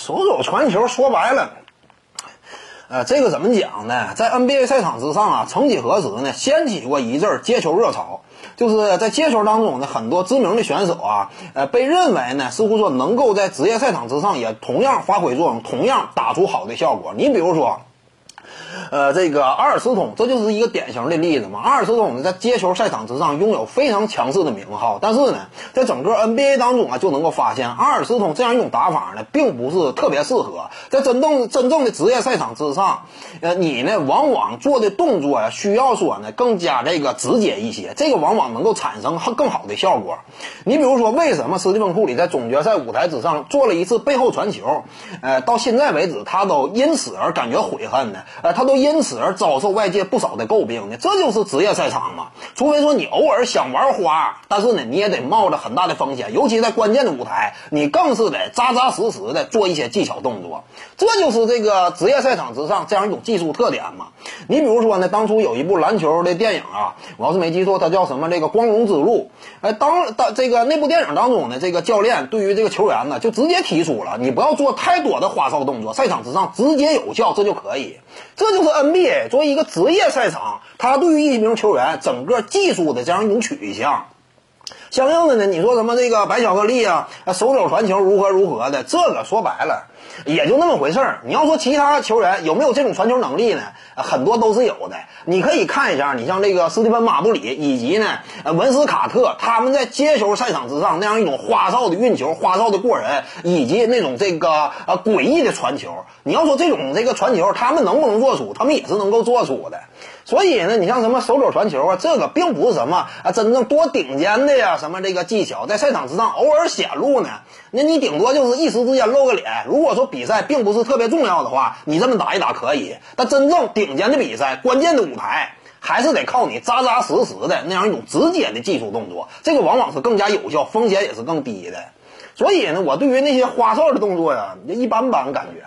手肘传球说白了，呃，这个怎么讲呢？在 NBA 赛场之上啊，曾几何时呢，掀起过一阵接球热潮。就是在接球当中呢，很多知名的选手啊，呃，被认为呢，似乎说能够在职业赛场之上也同样发挥作用，同样打出好的效果。你比如说。呃，这个阿尔斯通，这就是一个典型的例子嘛。阿尔斯通呢，在接球赛场之上拥有非常强势的名号，但是呢，在整个 NBA 当中啊，就能够发现阿尔斯通这样一种打法呢，并不是特别适合在真正真正的职业赛场之上。呃，你呢，往往做的动作呀，需要说呢，更加这个直接一些，这个往往能够产生更好的效果。你比如说，为什么斯蒂芬库里在总决赛舞台之上做了一次背后传球，呃，到现在为止他都因此而感觉悔恨呢？呃，他他都因此而遭受外界不少的诟病呢。这就是职业赛场嘛。除非说你偶尔想玩花，但是呢，你也得冒着很大的风险，尤其在关键的舞台，你更是得扎扎实实的做一些技巧动作。这就是这个职业赛场之上这样一种技术特点嘛。你比如说呢，当初有一部篮球的电影啊，我要是没记错，它叫什么？这个《光荣之路》。哎，当当这个那部电影当中呢，这个教练对于这个球员呢，就直接提出了，你不要做太多的花哨动作，赛场之上直接有效，这就可以。这这就是 NBA 作为一个职业赛场，他对于一名球员整个技术的这样一种取向。相应的呢，你说什么这个白巧克力啊，手肘传球如何如何的，这个说白了也就那么回事儿。你要说其他球员有没有这种传球能力呢？很多都是有的。你可以看一下，你像这个斯蒂芬马布里以及呢文斯卡特，他们在接球赛场之上那样一种花哨的运球、花哨的过人，以及那种这个呃诡异的传球。你要说这种这个传球，他们能不能做出？他们也是能够做出的。所以呢，你像什么手肘传球啊，这个并不是什么啊真正多顶尖的呀，什么这个技巧在赛场之上偶尔显露呢，那你顶多就是一时之间露个脸。如果说比赛并不是特别重要的话，你这么打一打可以。但真正顶尖的比赛、关键的舞台，还是得靠你扎扎实实的那样一种直接的技术动作，这个往往是更加有效，风险也是更低的。所以呢，我对于那些花哨的动作呀，一般般感觉。